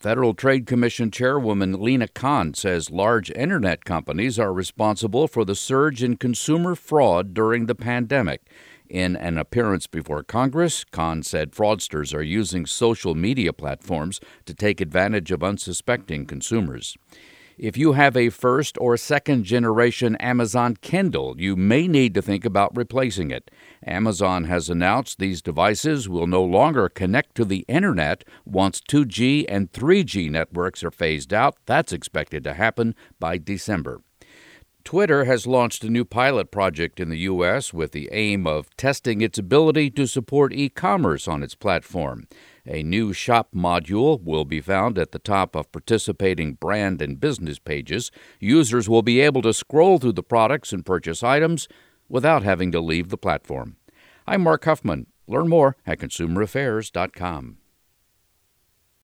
Federal Trade Commission Chairwoman Lina Khan says large internet companies are responsible for the surge in consumer fraud during the pandemic. In an appearance before Congress, Khan said fraudsters are using social media platforms to take advantage of unsuspecting consumers. If you have a first or second generation Amazon Kindle, you may need to think about replacing it. Amazon has announced these devices will no longer connect to the internet once 2G and 3G networks are phased out. That's expected to happen by December. Twitter has launched a new pilot project in the U.S. with the aim of testing its ability to support e commerce on its platform. A new shop module will be found at the top of participating brand and business pages. Users will be able to scroll through the products and purchase items without having to leave the platform. I'm Mark Huffman. Learn more at consumeraffairs.com.